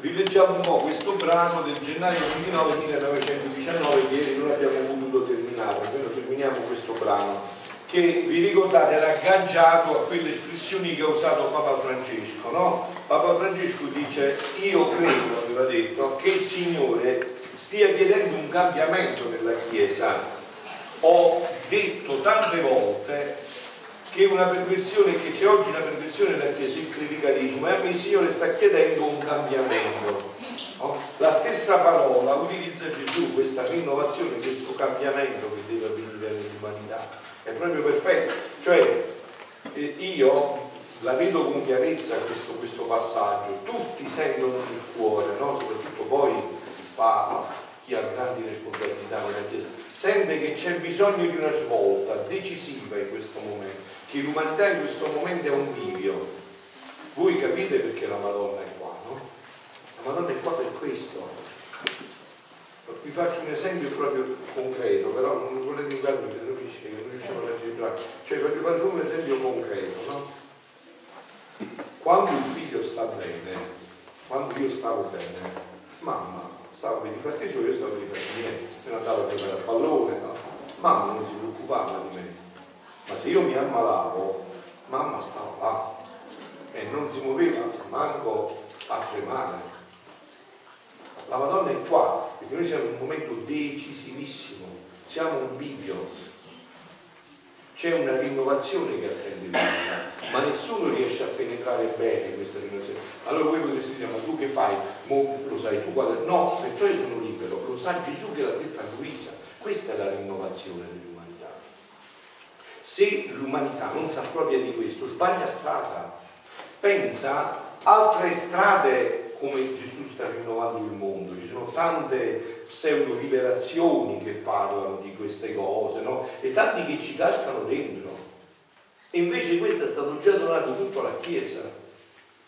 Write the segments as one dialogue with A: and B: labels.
A: rileggiamo un po' questo brano del gennaio 29 1919 che ieri non abbiamo potuto terminare, almeno terminiamo questo brano che vi ricordate era agganciato a quelle espressioni che ha usato Papa Francesco, no? Papa Francesco dice io credo, aveva detto, che il Signore stia chiedendo un cambiamento nella Chiesa. Ho detto tante volte che una perversione, che c'è oggi una perversione nella Chiesa, il clericalismo, e a me il Signore sta chiedendo un cambiamento. No? La stessa parola utilizza Gesù, questa rinnovazione, questo cambiamento che deve avvenire nell'umanità. È proprio perfetto. Cioè, eh, io la vedo con chiarezza questo, questo passaggio, tutti sentono nel cuore, no? soprattutto poi Papa, chi ha grandi responsabilità nella Chiesa, sente che c'è bisogno di una svolta decisiva in questo momento, che l'umanità in questo momento è un bivio. Voi capite perché la Madonna è qua, no? La Madonna è qua per questo. Vi faccio un esempio proprio concreto, però non volete invitarmi perché non riusciamo a leggere. Cioè voglio fare un esempio concreto, no? Quando il figlio sta bene, quando io stavo bene, mamma stava per i fatti suoi, io stavo per i fatti miei, se ne andavo a giocare a pallone, no? mamma non si preoccupava di me, ma se io mi ammalavo, mamma stava là e non si muoveva, manco a tremare. La Madonna è qua, perché noi siamo in un momento decisivissimo, siamo un bivio, c'è una rinnovazione che attende l'umanità, ma nessuno riesce a penetrare bene questa rinnovazione. Allora voi potreste dire, ma tu che fai? Mo lo sai tu quando... No, perciò io sono libero, lo sa Gesù che l'ha detta Luisa. Questa è la rinnovazione dell'umanità. Se l'umanità non sa proprio di questo, sbaglia strada, pensa altre strade come Gesù sta rinnovando il mondo, ci sono tante pseudo rivelazioni che parlano di queste cose, no? E tanti che ci cascano dentro. E invece questo è stato già donato tutto alla Chiesa.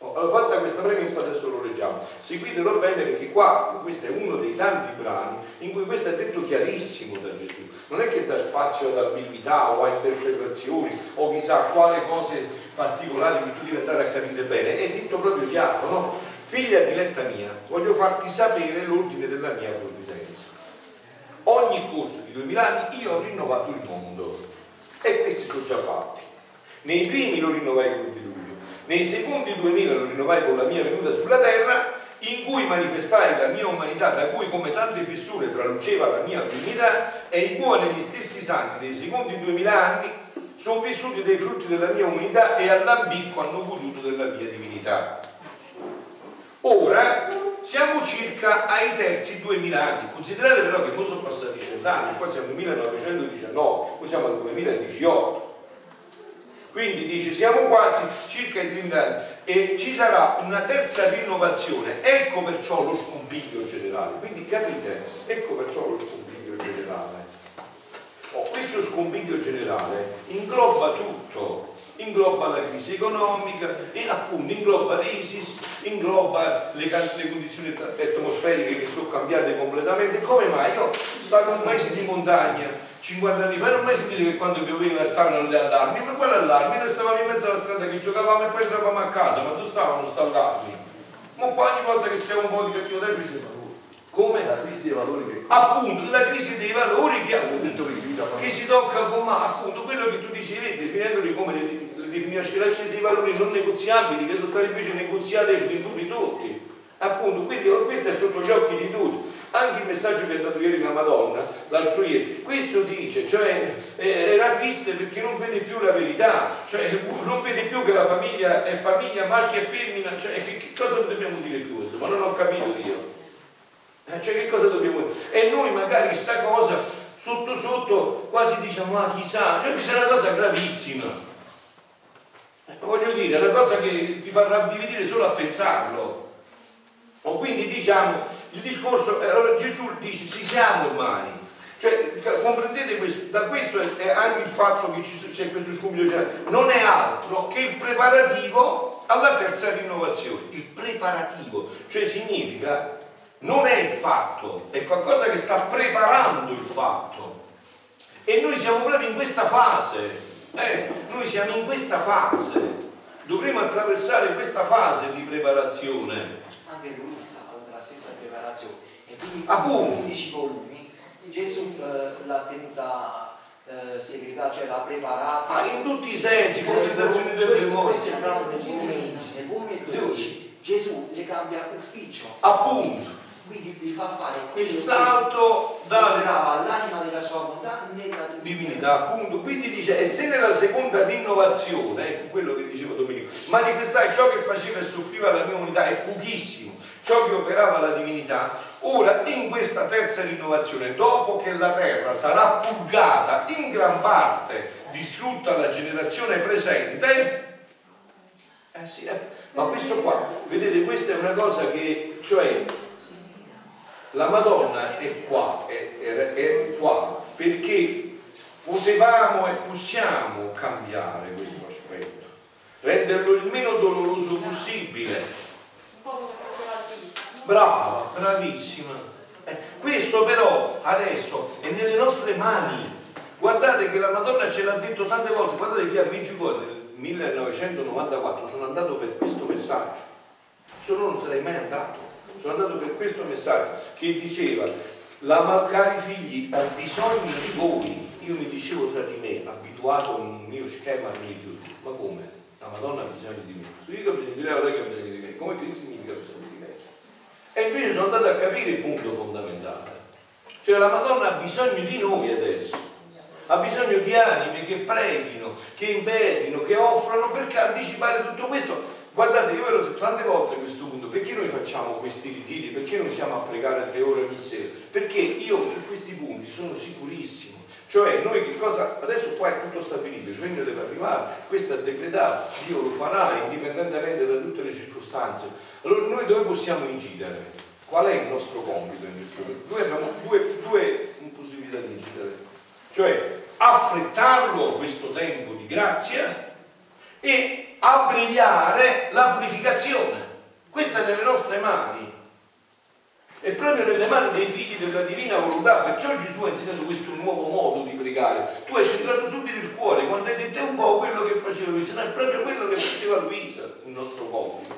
A: Oh, allora, fatta questa premessa, adesso lo leggiamo. Seguitelo bene perché qua, questo è uno dei tanti brani in cui questo è detto chiarissimo da Gesù. Non è che dà spazio ad ambiguità o a interpretazioni o chissà quale cose particolari che tu devi andare a capire bene, è detto proprio chiaro, no? Figlia diletta mia, voglio farti sapere l'ordine della mia provvidenza. Ogni corso di duemila anni io ho rinnovato il mondo e questi sono già fatti. Nei primi lo rinnovai con nei secondi duemila lo rinnovai con la mia venuta sulla terra, in cui manifestai la mia umanità, da cui come tante fessure traluceva la mia divinità, e i buoni e gli stessi santi dei secondi duemila anni sono vissuti dei frutti della mia umanità e all'ambicco hanno goduto della mia divinità. Ora siamo circa ai terzi 2000 anni, considerate però che poi sono passati cent'anni, qua siamo nel 1919, poi siamo al 2018. Quindi dice siamo quasi circa ai 30 anni e ci sarà una terza rinnovazione, ecco perciò lo scompiglio generale, quindi capite, ecco perciò lo scompiglio generale. Oh, questo scompiglio generale ingloba tutto, ingloba la crisi economica e appunto ingloba l'ISIS, ingloba le, le, condizioni atmosferiche che sono cambiate completamente. Come mai? Io stavo in un paese di montagna 50 anni fa non mai sentito che quando pioveva stavano le allarmi, ma quelle allarmi noi stavamo in mezzo alla strada che giocavamo e poi entravamo a casa, ma dove stavano queste allarmi? Ma poi ogni volta che siamo un po' di cattivo tempo ci come?
B: La crisi dei valori che...
A: Appunto, la crisi dei valori che appunto, che si tocca con ma appunto quello che tu dicevi, definendoli come le, definisci la chiesa dei valori non negoziabili, che sono stati invece negoziati di tutti. Appunto, quindi questo è sotto gli occhi di tutti. Anche il messaggio che ha dato ieri la Madonna, l'altro ieri, questo dice, cioè eh, era triste perché non vede più la verità, cioè non vede più che la famiglia è famiglia maschio e femmina, cioè che, che cosa dobbiamo dire più? Ma non ho capito io. Eh, cioè che cosa dobbiamo dire? E noi magari sta cosa sotto sotto quasi diciamo ah chissà, cioè questa è una cosa gravissima. Voglio dire, è una cosa che ti fa rabbrividire solo a pensarlo. O quindi diciamo, il discorso, eh, allora Gesù dice ci siamo ormai. Cioè, comprendete questo, da questo è anche il fatto che c'è questo scambio generale, non è altro che il preparativo alla terza rinnovazione. Il preparativo, cioè significa non è il fatto, è qualcosa che sta preparando il fatto. E noi siamo proprio in questa fase, eh, noi siamo in questa fase, dovremo attraversare questa fase di preparazione.
B: anche ha avuto la stessa preparazione e quindi
A: Appunto.
B: 11 volumi Gesù eh, l'ha tenuta eh, segregata, cioè l'ha preparata.
A: Ma in tutti i sensi, con le tentazioni del
B: questo,
A: demonio.
B: questo è il brano del volume 11, nel volume 12 Gesù le cambia ufficio,
A: Appunto,
B: quindi gli fa fare quello
A: il salto da
B: operava all'anima della sua bontà nella
A: divinità, appunto. Quindi dice, e se nella seconda rinnovazione, ecco quello che diceva Domenico, manifestai ciò che faceva e soffriva la mia unità è pochissimo, ciò che operava la divinità, ora in questa terza rinnovazione, dopo che la terra sarà purgata in gran parte, distrutta la generazione presente, eh sì, eh, ma questo qua, vedete, questa è una cosa che, cioè, la Madonna è qua, è, è- è qua, perché potevamo e possiamo cambiare questo aspetto, renderlo il meno doloroso possibile. Brava, bravissima. Eh, questo però adesso è nelle nostre mani. Guardate che la Madonna ce l'ha detto tante volte, guardate che a Meggiugorje nel 1994 sono andato per questo messaggio, se no non sarei mai andato, sono andato per questo messaggio che diceva la ma- cari figli ho bisogno di voi, io mi dicevo tra di me, abituato a un mio schema religioso, ma come? La Madonna ha bisogno di me, se io ho bisogno di lei, lei ha bisogno di me, come che significa bisogno di me? E invece sono andato a capire il punto fondamentale. Cioè la Madonna ha bisogno di noi adesso. Ha bisogno di anime che preghino, che impetrino, che offrano perché anticipare tutto questo. Guardate, io ve l'ho detto tante volte questo punto, perché noi facciamo questi ritiri? Perché noi siamo a pregare tre ore ogni sera? Perché io su questi punti sono sicurissimo. Cioè noi che cosa, adesso qua è tutto stabilito, il regno deve arrivare, questo è decretato, Dio lo farà indipendentemente da tutte le circostanze. Allora noi dove possiamo incidere? Qual è il nostro compito? Noi abbiamo due, due possibilità di incidere, cioè affrettarlo questo tempo di grazia e abbreviare la purificazione. Questa è nelle nostre mani. È proprio nelle mani dei figli della divina volontà, perciò Gesù ha insegnato questo nuovo modo di pregare. Tu hai centrato subito il cuore, quando hai detto un po' quello che faceva Luisa, no, è proprio quello che faceva Luisa, il nostro compito.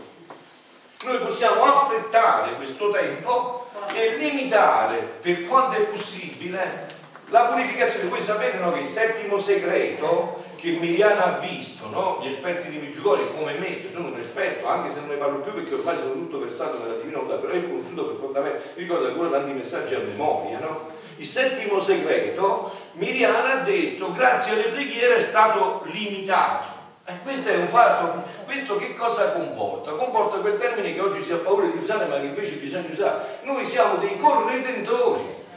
A: Noi possiamo affrettare questo tempo e limitare per quanto è possibile la purificazione. Voi sapete no, che il settimo segreto che Miriana ha visto, no? gli esperti di Meggiugorie come me, che sono un esperto, anche se non ne parlo più perché ormai sono tutto versato nella divina volontà, però è conosciuto profondamente, ricordo ancora tanti messaggi a memoria. No? Il settimo segreto, Miriana ha detto, grazie alle preghiere è stato limitato. E questo è un fatto, questo che cosa comporta? Comporta quel termine che oggi si ha paura di usare ma che invece bisogna usare. Noi siamo dei corredentori.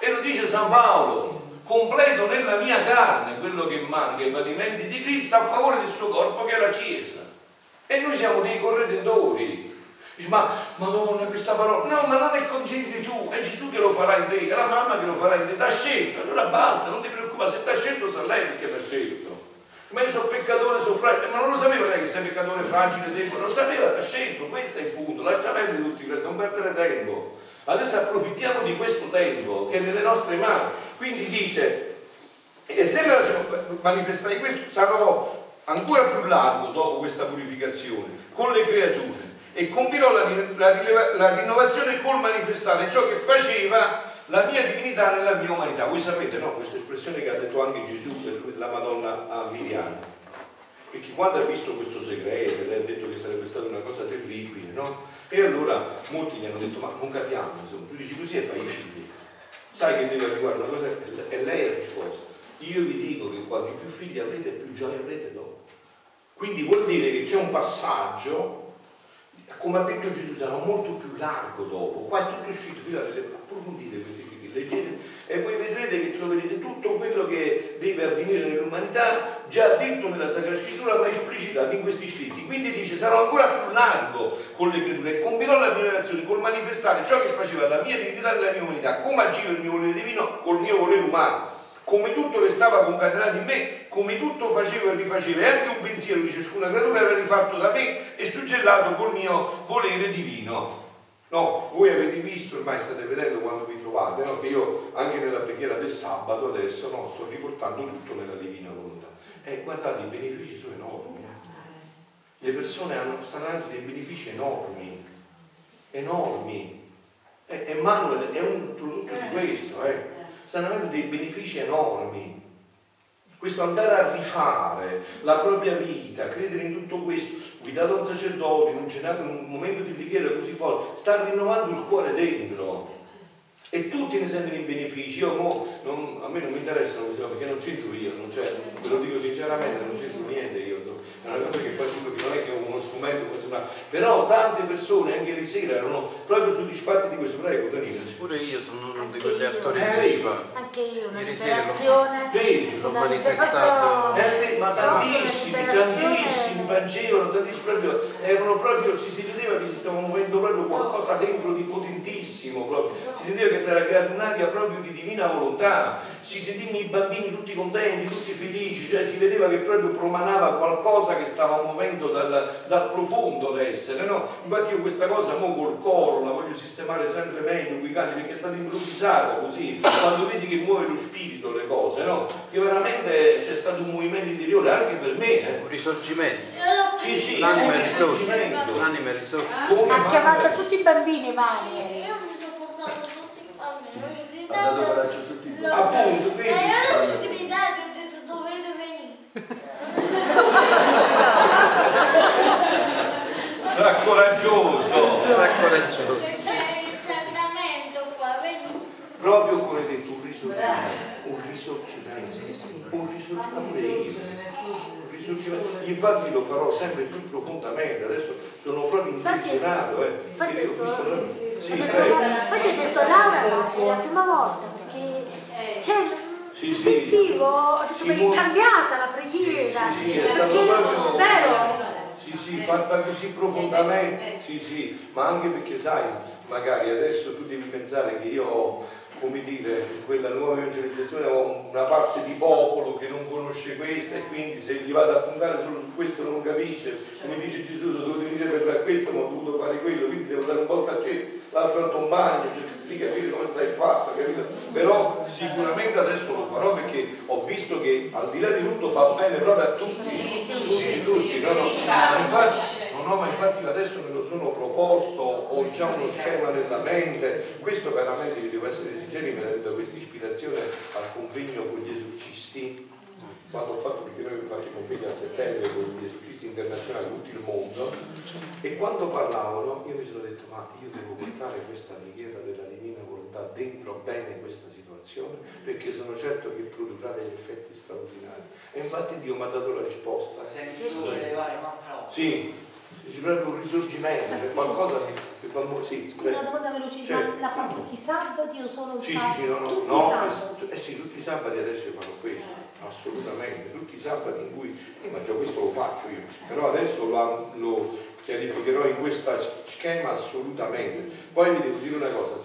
A: E lo dice San Paolo, completo nella mia carne quello che manca, i patimenti di Cristo a favore del suo corpo che è la Chiesa. E noi siamo dei corredentori. Dici, ma Madonna, questa parola, no, ma non è consentito tu, è Gesù che lo farà in te, è la mamma che lo farà in te, ti ha scelto, allora basta, non ti preoccupare, se ti ha scelto sa lei perché ha scelto. Ma io sono peccatore, sono fragile, ma non lo sapeva lei che sei peccatore fragile, debole, lo sapeva, ti ha scelto, questo è il punto, lascia perdere tutti questi, non perdere tempo. Adesso approfittiamo di questo tempo che è nelle nostre mani. Quindi dice, e se manifestai questo sarò ancora più largo dopo questa purificazione con le creature e compirò la, la, la rinnovazione col manifestare ciò che faceva la mia divinità nella mia umanità. Voi sapete, no? Questa espressione che ha detto anche Gesù per la Madonna a Miriam. Perché quando ha visto questo segreto, lei ha detto che sarebbe stata una cosa terribile, no? E allora molti gli hanno detto, ma non capiamo, insomma, tu dici così e fai i figli. Sai che deve arrivare una cosa, e lei ha risposto, io vi dico che quanti più figli avrete, più gioia avrete dopo. Quindi vuol dire che c'è un passaggio, come ha detto Gesù, sarà molto più largo dopo. Qua è tutto scritto, fidate, approfondite questi scritti, leggete e voi vedrete che troverete tutto quello che deve avvenire nell'umanità già detto nella Sacra Scrittura ma esplicitato in questi scritti. Quindi dice sarò ancora più largo con le creature e compirò la rivelazione col manifestare ciò che faceva la mia divinità e la mia umanità, come agiva il mio volere divino col mio volere umano. Come tutto restava concatenato in me, come tutto facevo e rifacevo, e anche un pensiero di ciascuna creatura era rifatto da me e suggellato col mio volere divino. No, voi avete visto, ormai state vedendo quando vi trovate, no? che io anche nella preghiera del sabato adesso no, sto riportando tutto nella divina volontà. E guardate, i benefici sono enormi. Le persone hanno, stanno dando dei benefici enormi. enormi. E Emanuele è un prodotto di questo, eh. stanno avendo dei benefici enormi. Questo andare a rifare la propria vita, credere in tutto questo, guidato da un sacerdote, in un, cenato, in un momento di preghiera così forte, sta rinnovando il cuore dentro e tutti ne sentono i benefici. Io mo, non, a me non mi interessano queste cose perché non c'entro io, non ve lo dico sinceramente, non c'entro niente una cosa che faccio perché non è che uno strumento sembrare. Però tante persone anche ieri sera erano proprio soddisfatti di questo. Prego, Danilo.
C: Pure io sono uno di quegli attori
A: Eh,
C: principali.
D: Anche io, una
C: Ieri
D: liberazione.
A: Vedi,
C: l'ho manifestato.
A: Eh, ma tantissimi, tantissimi piangevano, tantissimi proprio, erano proprio, si, si stava muovendo proprio qualcosa dentro di potentissimo, proprio. si sentiva che si era creata un'aria proprio di divina volontà, si sentivano i bambini tutti contenti, tutti felici, cioè si vedeva che proprio promanava qualcosa che stava muovendo dal, dal profondo l'essere, no? Infatti io questa cosa mo col coro la voglio sistemare sempre meglio, con i canti, perché è stata improvvisata così, quando vedi che muove lo spirito le cose, no? Che veramente c'è stato un movimento interiore anche per me, eh?
C: Un risorgimento.
A: Sì, sì,
C: L'anima è
A: risorgimento.
C: L'anima è risorsa.
D: Ha chiamato tutti i bambini mani.
E: Io mi sono portato tutti i bambini, ho
F: Ha dato
E: gridato.
F: tutti i bambini.
A: Appunto,
E: E
A: vedi?
E: io non ci gridate, ho detto dovete venire.
A: Sarà coraggioso,
C: È coraggioso.
E: C'è il sacramento qua, vedi?
A: proprio come hai detto, un risorgimento, un risorgimento, un risorgimento. Un risorgimento. Infatti lo farò sempre più profondamente, adesso sono proprio intenzionato, eh.
D: Infatti,
A: ho
D: detto,
A: visto proprio- Sì,
D: detto,
A: prego.
D: infatti ho detto Laura, ma è la prima volta perché cioè,
A: Sì,
D: mi
A: sì.
D: sentivo, detto,
A: Si
D: cambiata la preghiera.
A: Sì, sì, è stato
D: perché,
A: proprio-
D: vero?
A: Sì, sì, fatta così profondamente, sì, sì, ma anche perché sai, magari adesso tu devi pensare che io ho, come dire, in quella nuova evangelizzazione ho una parte di popolo che non conosce questa e quindi se gli vado a puntare solo su questo non capisce, come dice Gesù, sono dovuto venire per fare questo, ma ho dovuto fare quello, quindi devo dare un volta a cena, l'altro altro un bagno, cerco di capire come stai fatto, capito? Però sicuramente adesso lo farò perché ho visto che al di là di tutto fa bene proprio a tutti, tutti, tutti, no, no, ma infatti, no, ma infatti adesso me lo sono proposto, ho già uno schema nella mente, questo veramente vi devo essere sinceri, mi è venuta questa ispirazione al convegno con gli esorcisti, quando ho fatto, perché noi facciamo convegni a settembre con gli esorcisti internazionali di tutto il mondo, e quando parlavano io mi sono detto ma io devo portare questa preghiera volontà dentro bene questa situazione perché sono certo che produrrà degli effetti straordinari. E infatti Dio mi ha dato la risposta.
B: Senti solo elevare un'altra volta.
A: Sì, sì, proprio un risorgimento, c'è qualcosa che, che fa mo- sì,
G: Una domanda veloce,
A: Certo.
G: ma la fa tutti i sabati o solo
A: Sì, sì,
G: sabato?
A: sì, no, no,
G: tutti
A: no,
G: i sabati.
A: eh, sì, tutti i sabati adesso io fanno questo, assolutamente, tutti i sabati in cui, eh, ma già questo lo faccio io, però adesso lo, lo chiarificherò in questo schema assolutamente. Poi vi devo dire una cosa eh,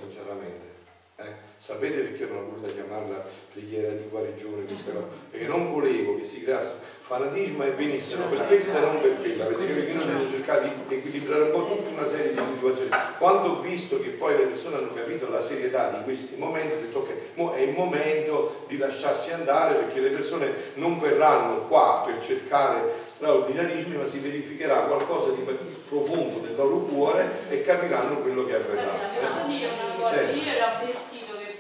A: sapete perché non ho voluto chiamarla preghiera di guarigione, questa cosa? perché non volevo che si creasse fanatismo e venissero per questa e non per quella, perché io ho cercato di equilibrare un po' tutta una serie di situazioni. Quando ho visto che poi le persone hanno capito la serietà di questi momenti, ho detto ok, mo è il momento di lasciarsi andare perché le persone non verranno qua per cercare straordinarismi, ma si verificherà qualcosa di profondo del loro cuore e capiranno quello che avverrà.
H: Cosa?
A: Certo.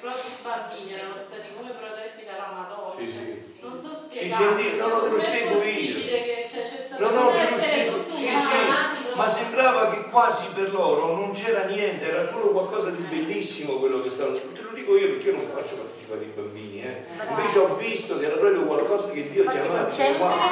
H: Io ero avvertito che proprio i bambini erano stati come protetti dalla Madonna.
A: Sì, sì.
H: Non so spiegare.
A: sì, no, no, te lo
H: Com'è
A: spiego
H: possibile
A: io.
H: che cioè, c'è
A: No, no, te lo spiego. Sì, sì, ma sembrava che quasi per loro non c'era niente, era solo qualcosa di bellissimo quello che stavano Te lo dico io perché io non faccio partecipare i bambini, eh. Invece ho visto che era proprio qualcosa che Dio
D: Infatti
A: chiamava.
D: Vincenzo-
A: dice, "Wow".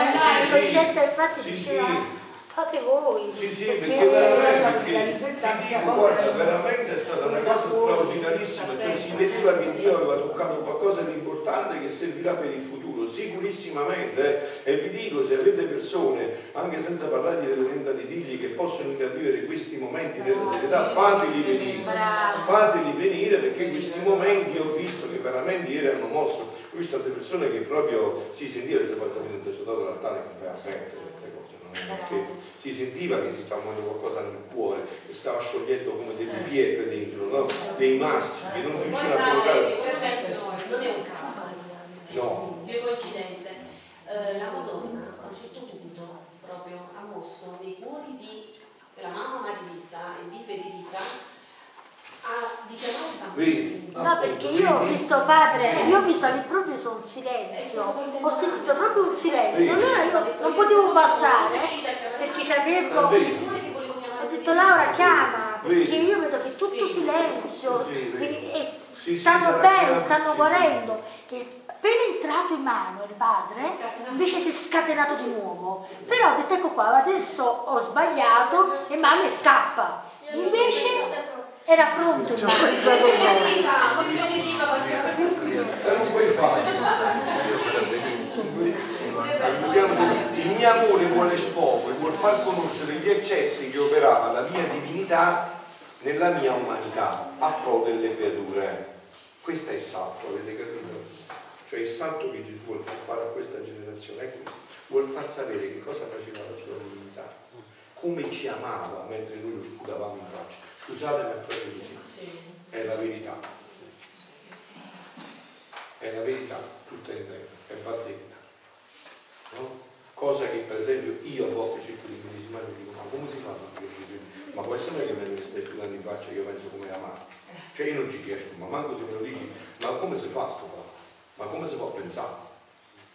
D: Eh,
A: sì, sì.
D: Infatti
A: Sì,
D: diceva
A: sì.
D: Fate voi.
A: Sì, sì, perché veramente, perché ti dico, guarda, veramente è stata una cosa straordinarissima, cioè si vedeva che Dio aveva toccato qualcosa di importante che servirà per il futuro, sicurissimamente, eh. e vi dico, se avete persone, anche senza parlare delle venta di digli, che possono vivere questi momenti della serietà, fateli venire, fateli venire perché questi momenti ho visto che veramente ieri hanno mosso, ho visto delle persone che proprio si sentivano, sapete il sacerdote all'altare che aveva scherzo si sentiva che si stava muovendo qualcosa nel cuore, che stava sciogliendo come delle pietre dentro, no? dei massi che non
I: Poi
A: riuscivano a collocare.
I: non è un caso,
A: No,
I: due coincidenze. Eh, la Madonna a un certo punto proprio ha mosso nei cuori di, della mamma Vanessa e di Federica a dichiarare il
A: Vedi?
I: bambino.
D: No, perché io ho visto padre, io ho visto all'improvviso un silenzio, ho sentito proprio un silenzio, allora io non potevo passare perché c'avevo, ho detto Laura chiama, perché io vedo che è tutto silenzio e, e stanno bene, stanno guarendo. E appena entrato in mano il padre, invece si è scatenato di nuovo. Però ho detto ecco qua, adesso ho sbagliato e mamma scappa. Invece era pronto
I: come Federica faceva
A: E non puoi fare. Il mio amore vuole sfogo e vuol far conoscere gli eccessi che operava la mia divinità nella mia umanità a pro delle creature. Questo è il salto, avete capito? Cioè il salto che Gesù vuole far fare a questa generazione è questo. Vuol far sapere che cosa faceva la sua divinità, come ci amava mentre noi lo sputavamo in faccia. Scusatemi, è proprio così. È la verità. È la verità tutta intera e va detta. No? Cosa che per esempio io a volte cerco di immedesimare e dico ma come si fa a? Ma può essere che me ne stai sputando in faccia che io penso come amare? Cioè io non ci riesco, ma manco se me lo dici, ma come si fa sto qua? Ma come si può pensare?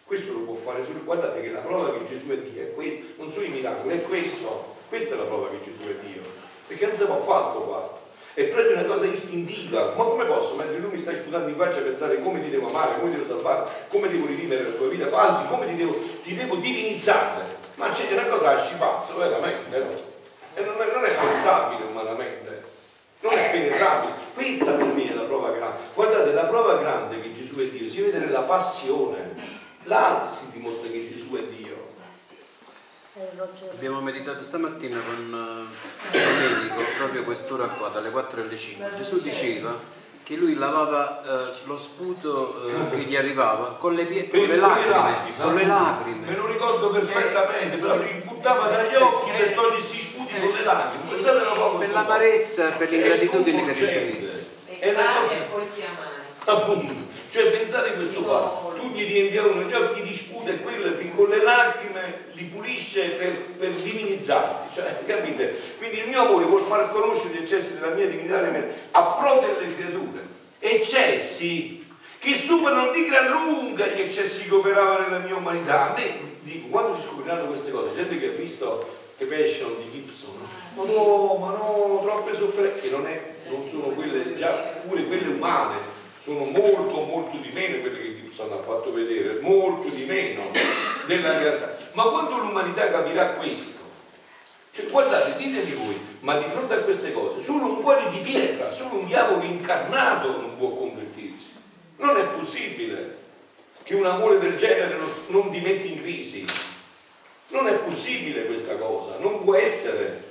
A: Questo lo può fare solo, guardate che la prova che Gesù è Dio è questo, non sono i miracoli, è questo, questa è la prova che Gesù è Dio, perché non si può fare sto fatto, è proprio una cosa istintiva, ma come posso, mentre lui mi sta sputando in faccia, pensare come ti devo amare, come ti devo salvare, come devo rivivere la tua vita, anzi come ti devo, ti devo divinizzare, ma c'è una cosa a scipazzo, veramente, no? E non è, non è pensabile umanamente, non è penetrabile, questa per me è la prova grande, guardate la prova grande che Gesù è Dio, si vede nella passione, là si dimostra che Gesù è Dio.
C: Abbiamo meditato stamattina con eh, Domenico proprio quest'ora qua, dalle 4 alle 5. Gesù diceva che lui lavava eh, lo sputo eh, che gli arrivava con le, pie- con le lacrime, con le
A: Me
C: lacrime.
A: lo ricordo perfettamente, però li buttava dagli occhi per togliersi i sputi con le lacrime.
C: Per l'amarezza e per l'ingratitudine che ricevi.
A: È una cosa
F: poi ti amai.
A: appunto, cioè pensate questo fatto, tu gli riempiavano gli occhi di sputo e quello che con le lacrime li pulisce per, per divinizzarti, cioè capite? Quindi il mio amore vuol far conoscere gli eccessi della mia divinità a pro delle creature, eccessi che superano di gran lunga gli eccessi che operavano nella mia umanità. A me, dico, quando si scopriranno queste cose, gente che ha visto The Passion di Gibson, ma no, ma no, troppe sofferenze, che non, è, non sono quelle, già pure quelle umane, sono molto, molto di meno quelle che Gibson ha fatto vedere, molto di meno della realtà. Ma quando l'umanità capirà questo, cioè, guardate, ditemi voi, ma di fronte a queste cose, solo un cuore di pietra, solo un diavolo incarnato non può convertirsi. Non è possibile che un amore del genere non, non ti metti in crisi. Non è possibile questa cosa, non può essere.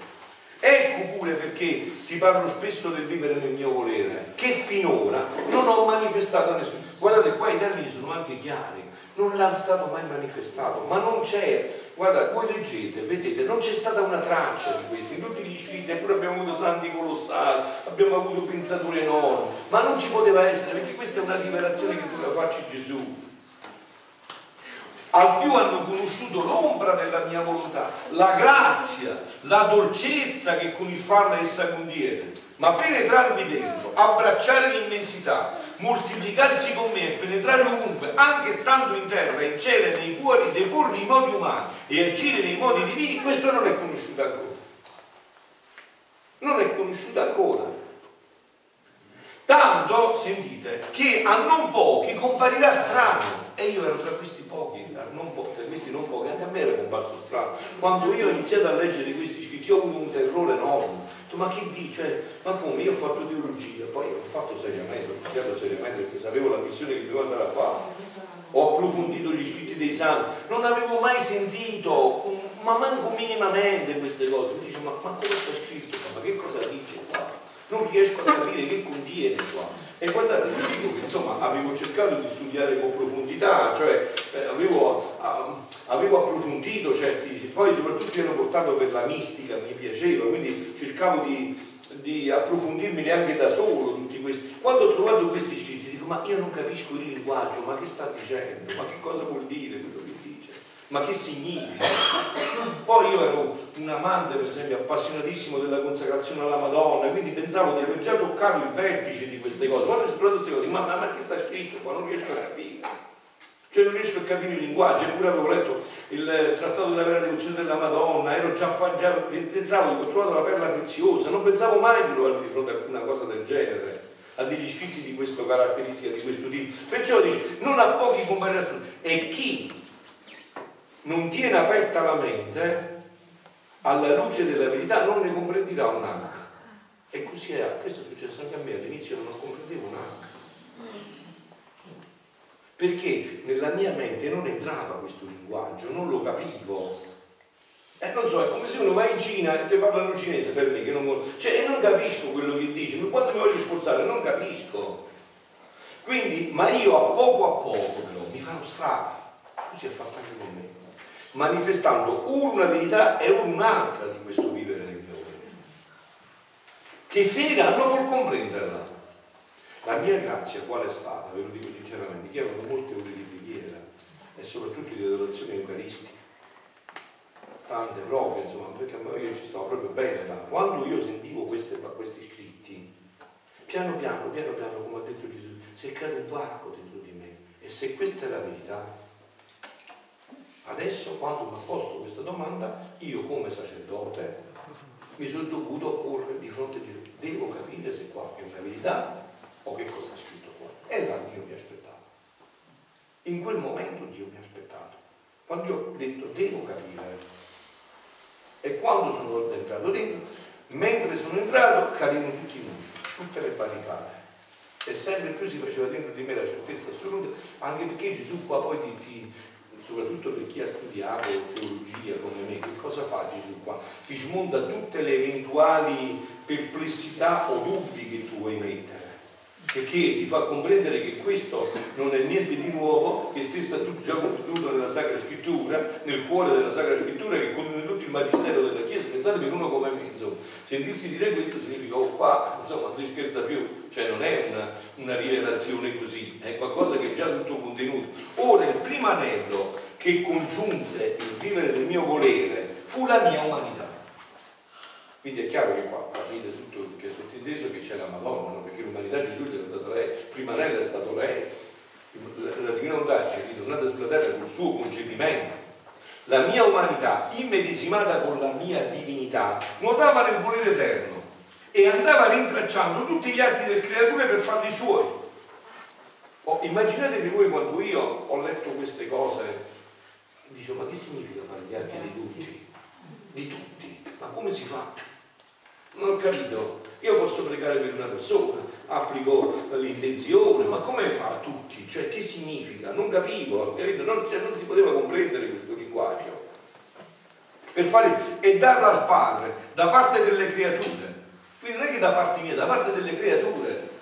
A: Ecco pure perché ti parlo spesso del vivere nel mio volere, che finora non ho manifestato a nessuno. Guardate, qua i termini sono anche chiari, non l'ha stato mai manifestato, ma non c'è, guarda, voi leggete, vedete, non c'è stata una traccia di questi, tutti gli scritti, eppure abbiamo avuto santi colossali, abbiamo avuto pensature enormi, ma non ci poteva essere, perché questa è una rivelazione che doveva farci Gesù al più hanno conosciuto l'ombra della mia volontà, la grazia, la dolcezza che con il farla essa contiene, ma penetrarvi dentro, abbracciare l'immensità, moltiplicarsi con me e penetrare ovunque, anche stando in terra, in cielo nei cuori, deporre i modi umani e agire nei modi divini, questo non è conosciuto ancora. Non è conosciuto ancora. Tanto, sentite, che a non pochi comparirà strano. E io ero tra questi pochi, a non po- tra questi non pochi, a comparso strano. Quando io ho iniziato a leggere questi scritti, ho avuto un terrore enorme. Ma che dice? Ma come? Io ho fatto teologia, poi ho fatto seriamente, ho studiato seriamente perché sapevo la missione che dovevo andare a fare. Ho approfondito gli scritti dei santi, non avevo mai sentito, ma manco minimamente queste cose. Mi dice, ma, ma come sta scritto? qua? Ma che cosa dice qua? non riesco a capire che contiene qua. E guardate, io dico che insomma avevo cercato di studiare con profondità, cioè eh, avevo, ah, avevo approfondito certi, poi soprattutto ero portato per la mistica, mi piaceva, quindi cercavo di, di approfondirmi neanche da solo tutti questi. Quando ho trovato questi scritti dico ma io non capisco il linguaggio, ma che sta dicendo? Ma che cosa vuol dire quello che dice? Ma che significa? Poi io ero un amante, per esempio, appassionatissimo della consacrazione alla Madonna, quindi pensavo di aver già toccato il vertice di queste cose. Quando ho esplorato queste cose, ma, ma, ma che sta scritto qua? Non riesco a capire. Cioè non riesco a capire il linguaggio, eppure avevo letto il trattato della vera devozione della Madonna, ero già, già pensavo ho trovato la perla preziosa, non pensavo mai di trovarmi di fronte a una cosa del genere, a degli scritti di questa caratteristica, di questo tipo. Perciò dice, non a pochi compari e chi non tiene aperta la mente alla luce della verità non ne comprenderà un. E così è, questo è successo anche a me, all'inizio non comprendevo un perché nella mia mente non entrava questo linguaggio, non lo capivo. E eh, non so, è come se uno va in Cina e ti parlano cinese per me, che non, cioè non capisco quello che dici, quando mi voglio sforzare non capisco. Quindi, ma io a poco a poco però mi farò strada, così è fatto anche con me, manifestando una verità e un'altra di questo vivere nel mio Che fede hanno col comprenderla. La mia grazia qual è stata? Ve lo dico sinceramente, che avevo molte ore di preghiera e soprattutto di adorazione eucaristica. Tante proprio, insomma, perché io ci stavo proprio bene. Ma quando io sentivo queste, questi scritti, piano piano, piano piano, come ha detto Gesù, si è creato un varco dentro di me. E se questa è la verità, adesso quando mi ha posto questa domanda, io come sacerdote mi sono dovuto porre di fronte a Gesù. Devo capire se qua è una verità o che cosa è scritto qua. E là Dio mi ha aspettato. In quel momento Dio mi ha aspettato. Quando io ho detto devo capire. E quando sono entrato dentro, mentre sono entrato, cadevano tutti i muri, tutte le barricate. E sempre più si faceva dentro di me la certezza assoluta, anche perché Gesù qua poi ti, ti soprattutto per chi ha studiato teologia come me, che cosa fa Gesù qua? Ti smonta tutte le eventuali perplessità o dubbi che tu vuoi mettere perché ti fa comprendere che questo non è niente di nuovo, che te sta tutto già contenuto nella Sacra Scrittura, nel cuore della Sacra Scrittura, che contiene tutto il magistero della Chiesa. Pensate per uno come me, insomma, sentirsi dire questo significa, oh qua, insomma, non si scherza più, cioè non è una, una rivelazione così, è qualcosa che è già tutto contenuto. Ora, il primo anello che congiunse il vivere del mio volere fu la mia umanità. Quindi è chiaro che qua capite tutto che è sottinteso che c'è la Madonna, l'umanità Gesù gli è stata lei, prima lei è stato lei, la, divina volontà è ritornata sulla terra col suo concepimento. La mia umanità, immedesimata con la mia divinità, nuotava nel volere eterno e andava rintracciando tutti gli atti del creatore per farli suoi. Oh, immaginatevi voi quando io ho letto queste cose, dicevo ma che significa fare gli atti di tutti? Di tutti? Ma come si fa? Non ho capito. Io posso pregare per una persona, applico l'intenzione, ma come fa tutti? Cioè, che significa? Non capivo, capito? Non, cioè, non si poteva comprendere questo linguaggio. Per fare, e darla al Padre, da parte delle creature. Quindi non è che da parte mia, da parte delle creature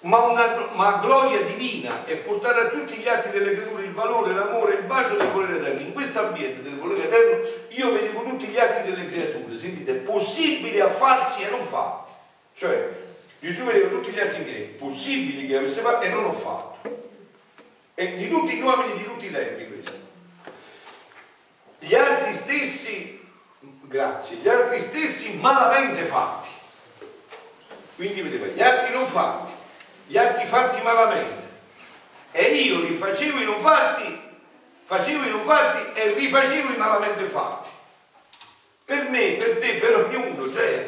A: ma una ma gloria divina e portare a tutti gli atti delle creature valore, l'amore, il bacio del volere eterno. In questo ambiente del volere eterno io vedevo tutti gli atti delle creature, sentite, possibili a farsi e non fatti. Cioè, Gesù vedeva tutti gli atti miei, possibili che avesse fatto e non ho fatto. E di tutti gli uomini di tutti i tempi questo. Gli atti stessi, grazie, gli altri stessi malamente fatti. Quindi vedeva gli atti non fatti gli atti fatti malamente e io rifacevo i non fatti, facevo i non fatti e rifacevo i malamente fatti. Per me, per te, per ognuno, cioè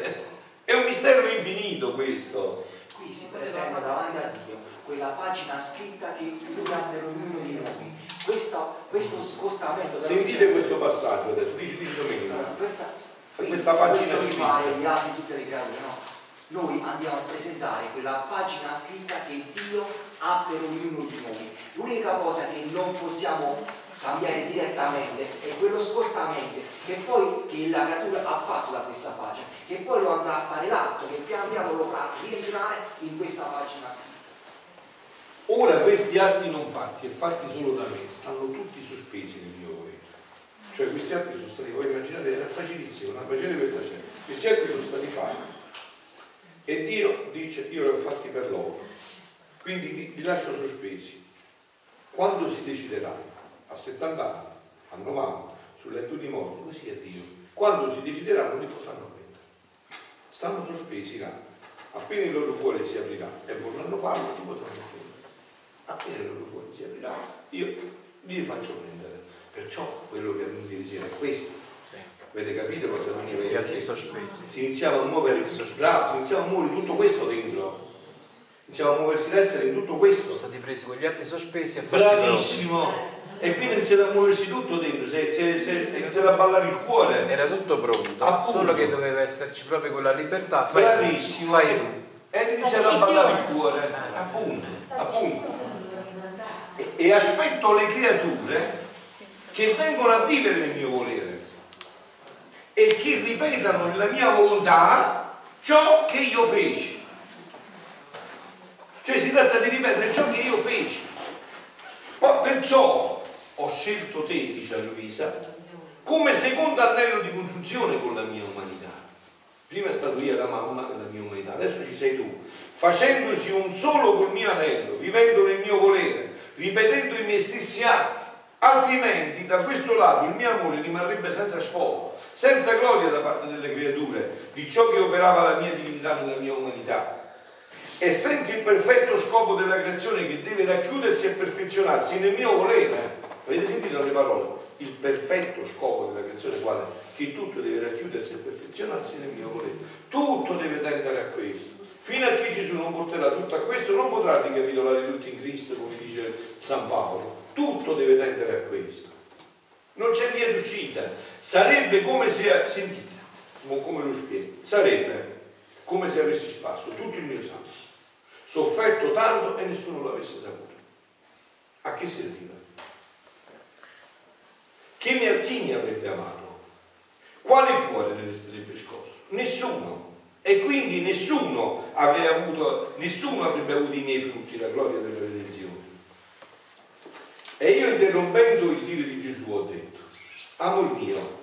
A: è un mistero infinito questo.
B: Qui si presenta davanti a Dio quella pagina scritta che lui ha per ognuno di noi. Questo, questo scostamento.
A: Sentite questo passaggio adesso, dici di domenica.
B: Questa,
A: questa pagina
B: scritta. gli atti tutte le creature, no? Noi andiamo a presentare quella pagina scritta che Dio ha per ognuno di noi. L'unica cosa che non possiamo cambiare direttamente è quello spostamento che poi che la creatura ha fatto da questa pagina, che poi lo andrà a fare l'atto, che pian piano lo farà rientrare in questa pagina scritta.
A: Ora questi atti non fatti e fatti solo da me stanno tutti sospesi nel mio volere. Cioè questi atti sono stati, voi immaginate, era facilissimo, non facete questa scena. Questi atti sono stati fatti e Dio dice, io li ho fatti per loro, quindi li, li lascio sospesi. Quando si deciderà, a 70 anni, hanno vanno sul letto di morte, così è Dio. Quando si decideranno li potranno prendere. Stanno sospesi là. Appena il loro cuore si aprirà e vorranno farlo, ci potranno prendere. Appena il loro cuore si aprirà, io li faccio prendere. Perciò quello che venuto ieri sera è questo.
C: Sì.
A: Avete capito cosa veniva
C: Gli altri sospesi.
A: Si iniziava a muovere, bravo, si iniziava a muovere tutto questo dentro. Iniziava a muoversi l'essere in tutto questo.
C: Sono stati presi con gli atti sospesi e.
A: Bravissimo! E quindi iniziava a muoversi tutto dentro, si è- si è- si è iniziato a ballare il cuore.
C: Era tutto pronto,
A: Appunto.
C: solo che doveva esserci proprio quella libertà. Fai tu,
A: Bravissimo!
C: fai
A: E-
C: tu.
A: Ed iniziava a ballare il cuore. Appunto, appunto. E- E aspetto le creature che vengono a vivere nel mio volere e che ripetano nella mia volontà ciò che io feci. Cioè si tratta di ripetere ciò che io feci. Poi perciò ho scelto te, dice Luisa, come secondo anello di congiunzione con la mia umanità. Prima è stato io la mamma della mia umanità, adesso ci sei tu, facendosi un solo col mio anello, vivendo nel mio volere, ripetendo i miei stessi atti, altrimenti da questo lato il mio amore rimarrebbe senza sfogo, senza gloria da parte delle creature, di ciò che operava la mia divinità nella mia umanità e senza il perfetto scopo della creazione che deve racchiudersi e perfezionarsi nel mio volere. Avete sentito le parole? Il perfetto scopo della creazione quale? Che tutto deve racchiudersi e perfezionarsi nel mio volere. Tutto deve tendere a questo. Fino a che Gesù non porterà tutto a questo, non potrà ricapitolare tutto in Cristo, come dice San Paolo. Tutto deve tendere a questo. Non c'è via d'uscita. Sarebbe come se, sentite, come lo spiego, sarebbe come se avessi spasso tutto il mio sangue sofferto tanto e nessuno l'avesse saputo. A che serviva? Chi mi, chi mi avrebbe amato? Quale cuore ne resterebbe scosso? Nessuno. E quindi nessuno, avrebbe avuto, nessuno avrebbe avuto i miei frutti, la gloria della redenzione. E io interrompendo il dire di Gesù ho detto, amor mio,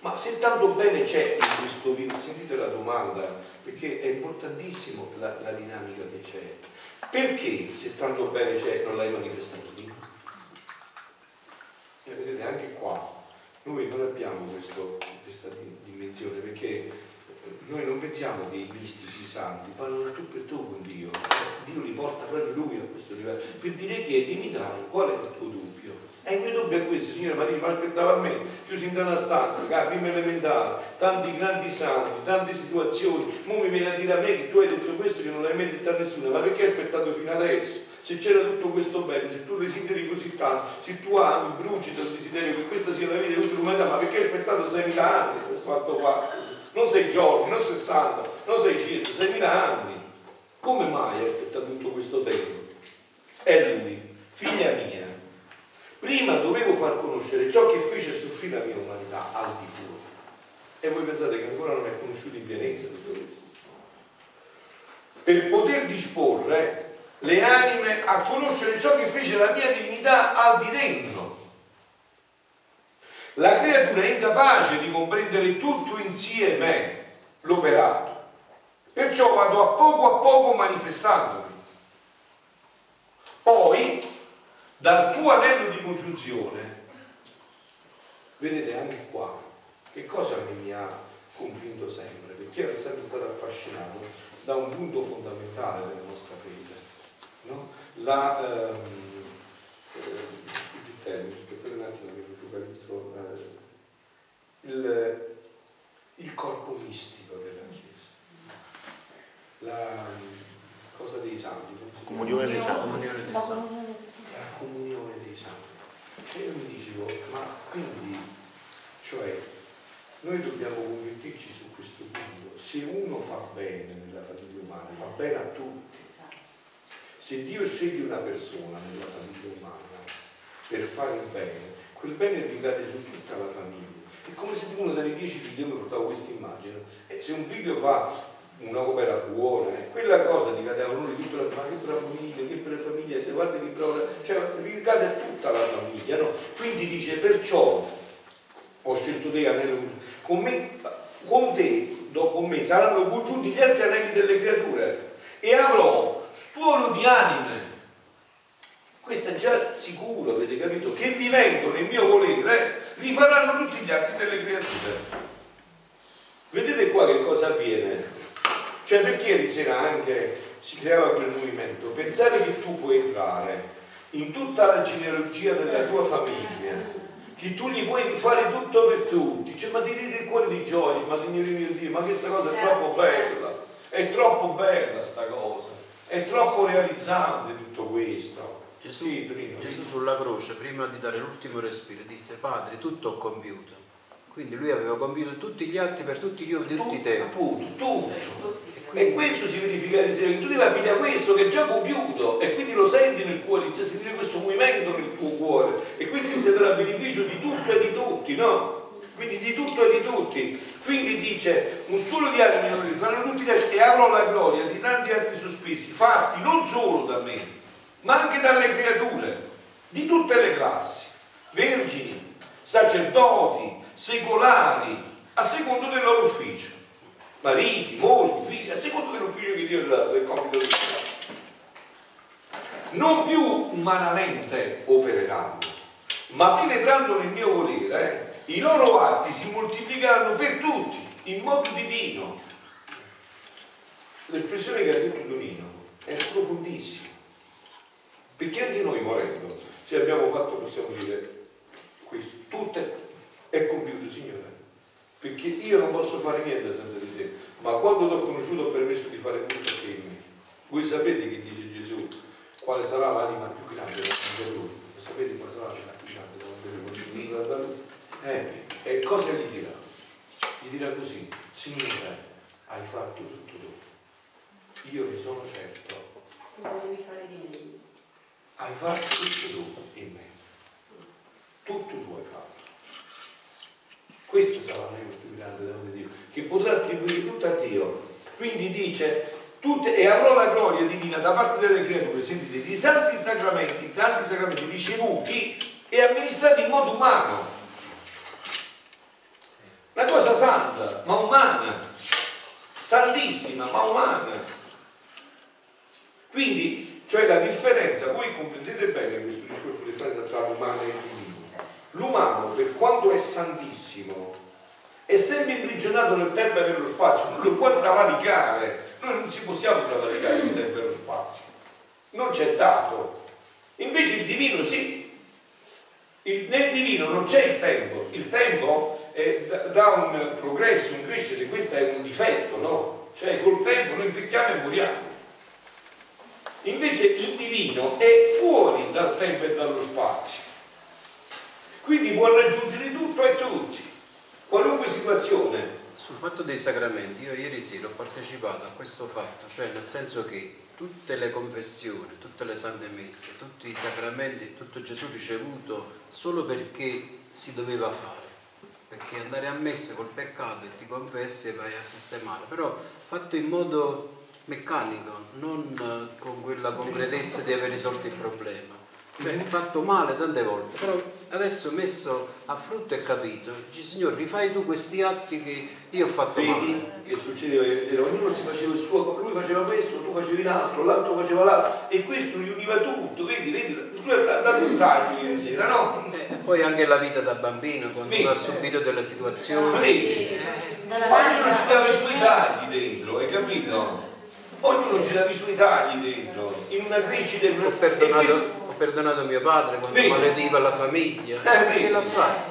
A: ma se tanto bene c'è in questo vino, sentite la domanda, perché è importantissimo la, la dinamica che c'è. Perché se tanto bene c'è non l'hai manifestato prima? E vedete anche qua, noi non abbiamo questo, questa di- dimensione perché noi non pensiamo che i mistici santi parlano tu per tu con Dio, Dio li porta proprio lui a questo livello, per dire chiedimi dai, qual è il tuo dubbio? E il mio dubbio è questo, signore, ma dice, ma aspettava a me, chiuso in una stanza, che prima elementare, tanti grandi santi, tante situazioni, mo mi viene a dire a me che tu hai detto questo che non l'hai mai detto a nessuno, ma perché hai aspettato fino adesso? Se c'era tutto questo bene, se tu desideri così tanto, se tu ami, bruci dal desiderio che questa sia la vita di l'umanità, ma perché hai aspettato 6.000 anni questo fatto qua? Non 6 giorni, non 60, non 600, 6.000 anni. Come mai hai aspettato tutto questo tempo? È lui, figlia mia. Prima dovevo far conoscere ciò che fece soffrire la mia umanità al di fuori. E voi pensate che ancora non è conosciuto in pienezza tutto questo? Per poter disporre le anime a conoscere ciò che fece la mia divinità al di dentro. La creatura è incapace di comprendere tutto insieme l'operato. Perciò vado a poco a poco manifestandomi. Poi, dal tuo anello di congiunzione, vedete anche qua, che cosa mi, mi ha convinto sempre, perché ero sempre stato affascinato da un punto fondamentale della nostra fede, no? La, ehm, eh, termine, aspettate un attimo che mi focalizzo, eh, il, il corpo mistico della Chiesa, la cosa dei santi, come si chiama?
F: Comunione dei santi.
D: La comunione dei
A: santi. E io mi dicevo, ma quindi, cioè, noi dobbiamo convertirci su questo punto. Se uno fa bene nella famiglia umana, fa bene a tutti. Se Dio sceglie una persona nella famiglia umana per fare il bene, quel bene ricade su tutta la famiglia. È come se uno dei dieci figli, io mi portavo questa immagine, e se un figlio fa un'opera buona, eh, quella cosa di tutta la ma che famiglia, che brava famiglia, se guarda che brava, cioè ricade tutta la famiglia, no? Quindi dice, perciò ho scelto te anello con me, con te, dopo me, saranno congiunti gli altri anelli delle creature e avrò stuolo di anime. Questo è già sicuro, avete capito? Che vivendo nel mio volere rifaranno tutti gli atti delle creature. Vedete qua che cosa avviene? Cioè perché ieri sera anche si creava quel movimento? Pensare che tu puoi entrare in tutta la genealogia della tua famiglia, che tu gli puoi fare tutto per tutti, cioè, ma ti ridi il cuore di gioia, ma signore mio Dio, ma questa cosa è troppo bella, è troppo bella sta cosa, è troppo realizzante tutto questo.
C: Gesù,
A: Sì.
C: Gesù sulla croce, prima di dare l'ultimo respiro, disse Padre, tutto ho compiuto. Quindi lui aveva compiuto tutti gli atti per tutti gli uomini di tutti i tempi.
A: Appunto, tutto. E questo si verifica ieri sera, che tu devi appigliare questo che è già compiuto e quindi lo senti nel cuore, inizia a sentire questo movimento nel tuo cuore e quindi dare a beneficio di tutto e di tutti, no? Quindi di tutto e di tutti. Quindi dice, un studio di animi faranno tutti gli atti e avrò la gloria di tanti altri sospesi, fatti non solo da me, ma anche dalle creature, di tutte le classi, vergini, sacerdoti, secolari, a secondo del loro ufficio mariti, mogli, figli, a seconda dell'ufficio che Dio ha dato, del compito ha dato. Non più umanamente opereranno, ma penetrando nel mio volere, eh, i loro atti si moltiplicheranno per tutti, in modo divino. L'espressione che ha detto Donino è profondissima, perché anche noi morendo, se abbiamo fatto, possiamo dire questo, tutto è compiuto, Signore perché io non posso fare niente senza di te, ma quando ti ho conosciuto ho permesso di fare tutto a te in me. Voi sapete che dice Gesù quale sarà l'anima più grande davanti a lui? Sapete quale sarà l'anima più grande davanti a lui? Eh, e cosa gli dirà? Gli dirà così, Signore, hai fatto tutto tu. Io ne sono certo.
I: Lo devi fare di meglio.
A: Hai fatto tutto tu in me. Tutto tu hai fatto. Questo sarà l'anima più grande davanti a Dio, che potrà attribuire tutto a Dio. Quindi dice, tutte, e avrò la gloria divina da parte delle creature, sentite, di santi sacramenti, tanti sacramenti ricevuti e amministrati in modo umano. Una cosa santa, ma umana, santissima, ma umana. Quindi, cioè la differenza, voi comprendete bene questo discorso, la differenza tra l'umano e il divino. L'umano, per quanto è santissimo, è sempre imprigionato nel tempo e nello spazio, non lo può travalicare, noi non si possiamo travalicare il tempo e lo spazio, non c'è dato. Invece il divino sì, il- nel divino non c'è il tempo, il tempo da- dà un progresso, un crescere, questo è un difetto, no? Cioè col tempo noi invecchiamo e moriamo. Invece il divino è fuori dal tempo e dallo spazio. Quindi può raggiungere tutto e tutti, qualunque situazione.
C: Sul fatto dei sacramenti, io ieri sera ho partecipato a questo fatto, cioè nel senso che tutte le confessioni, tutte le sante messe, tutti i sacramenti, tutto Gesù ricevuto solo perché si doveva fare. Perché andare a messa col peccato e ti confessi e vai a sistemare, però fatto in modo meccanico, non eh, con quella concretezza di aver risolto il problema. Cioè, fatto male tante volte, però adesso messo a frutto e capito, dice Signore rifai tu questi atti che io ho fatto
A: Vedi
C: male.
A: che succedeva ieri sera? Ognuno si faceva il suo, lui faceva questo, tu facevi l'altro, l'altro faceva l'altro e questo riuniva tutto, vedi, vedi, lui ha dato un taglio ieri sera, no?
C: E poi anche la vita da bambino, quando
A: Vedi.
C: ha subito delle situazioni.
A: Vedi?
D: Dalla
A: Ognuno ci dava i suoi tagli dentro, hai capito? Ognuno ci dava i suoi tagli dentro, in una crescita.
C: Ho
A: e
C: perdonato, perdonato mio padre quando
A: Vedi.
C: malediva la famiglia.
A: Eh,
C: Perché
A: vedi.
C: l'ha fatto?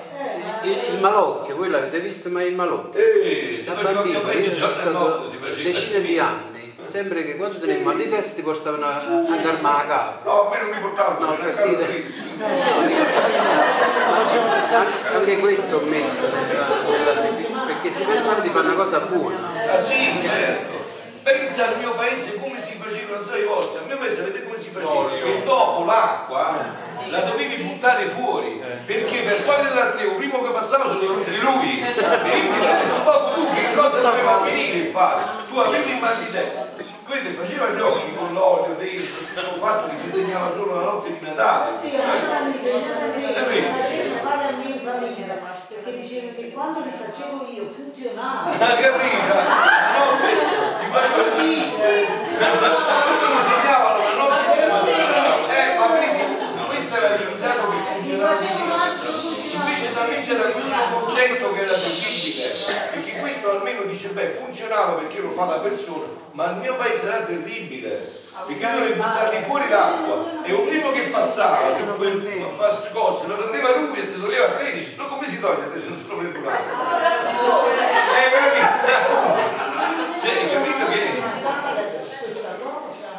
C: Il, il malocchio, voi l'avete visto mai il malocchio?
A: Eh,
C: Da bambino, io sono stato decine di anni, sempre che quando tenevo mal di testa ti portavano a, a garmare a capo.
A: No, a me non mi portavano,
C: No, per dire- Anche, anche questo ho messo perché si pensava di fare una cosa buona.
A: Ah sì, certo. Pensa al mio paese come si faceva, non so i vostri, al mio paese sapete faceva? Che dopo l'acqua la dovevi buttare fuori, perché per togliere l'altrevo, prima che passava se lo doveva vedere lui. Quindi un po' tu che cosa doveva finire il fare. Tu avevi il mal di testa. Vedete, faceva gli occhi con l'olio dentro, tutto fatto che si insegnava solo la notte di Natale.
G: Io a perché dicevo che quando li facevo io funzionava.
A: Capito? Funzionava perché lo fa la persona, ma il mio paese era terribile. Perché noi dovevi buttarli fuori l'acqua e un primo che passava su quel cose lo prendeva lui e ti toglieva a te, dici, no come si toglie a te se non se lo prendo l'acqua? Eh, capito? Cioè, hai capito che...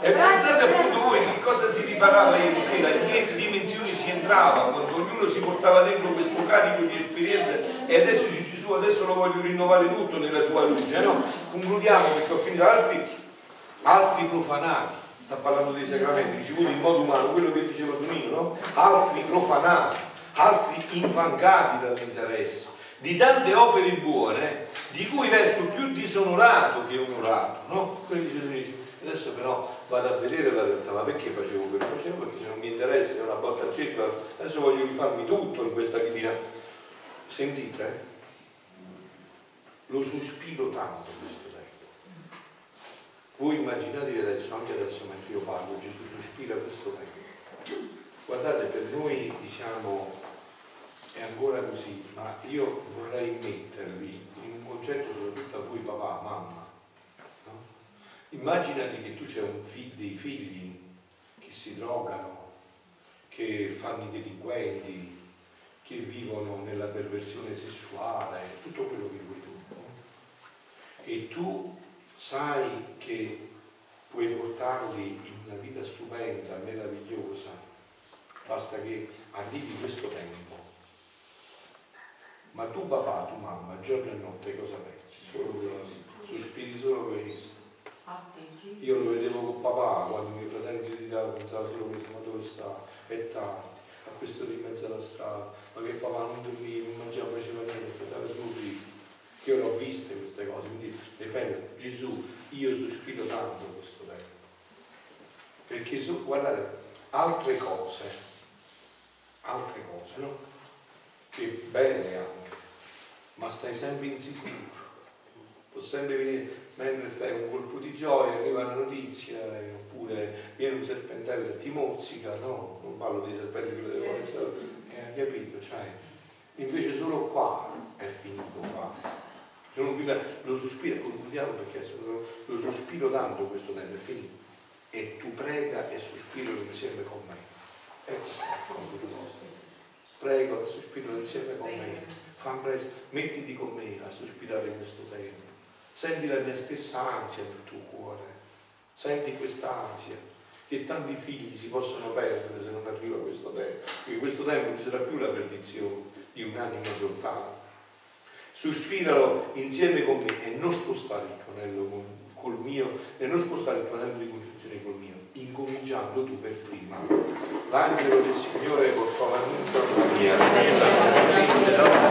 A: E pensate appunto voi che cosa si riparava ieri sera, in che entrava, quando ognuno si portava dentro questo carico di esperienze e adesso dice Gesù, adesso lo voglio rinnovare tutto nella tua luce, no? Concludiamo perché ho finito altri, altri profanati, sta parlando dei sacramenti, ricevuti in modo umano, quello che diceva Tonino, no? Altri profanati, altri infangati dall'interesse, di tante opere buone, di cui resto più disonorato che onorato, no? Quello dice Tonino, adesso però vado a vedere la realtà, ma perché facevo quello che facevo? Perché se non mi interessa, è una botta a cerca, adesso voglio rifarmi tutto in questa chitina. Sentite, eh? lo sospiro tanto questo tempo. Voi immaginatevi adesso, anche adesso mentre io parlo, Gesù sospira questo tempo. Guardate, per noi diciamo è ancora così, ma io vorrei mettervi in un concetto soprattutto a voi papà, mamma, Immaginati che tu c'hai fi- dei figli che si drogano, che fanno i delinquenti, che vivono nella perversione sessuale, tutto quello che vuoi tu. E tu sai che puoi portarli in una vita stupenda, meravigliosa, basta che arrivi questo tempo. Ma tu papà, tu mamma, giorno e notte cosa pensi? Solo questo, sospiri solo questo io lo vedevo con papà quando i miei fratelli si tiravano, pensavo solo questo, ma dove sta? È tardi, a questo di mezzo alla strada, ma che papà non dormiva, non mangiava, faceva niente, aspettava solo figlio. Io l'ho viste queste cose, quindi ripeto, Gesù, io sospiro tanto questo tempo. Perché su, guardate, altre cose, altre cose, no? Che bene anche, ma stai sempre insicuro. Può sempre venire mentre stai un colpo di gioia, arriva una notizia, eh, oppure viene un serpentario e ti mozzica, no, non parlo dei serpenti quelli delle foreste, eh, capito? Cioè, invece solo qua è finito qua. Sono fino, lo sospiro, concludiamo perché lo sospiro tanto questo tempo, è finito. E tu prega e sospiro insieme con me. Ecco, prego e sospiro insieme con me. Fa presto, mettiti con me a sospirare questo tempo Senti la mia stessa ansia nel tuo cuore. Senti quest'ansia che tanti figli si possono perdere se non arriva questo tempo. Perché questo tempo non ci sarà più la perdizione di un'anima soltanto. Sospiralo insieme con me e non spostare il tuo anello col mio e non spostare il tuo anello di congiunzione col mio, incominciando tu per prima. L'angelo del Signore portò l'annuncio alla mia.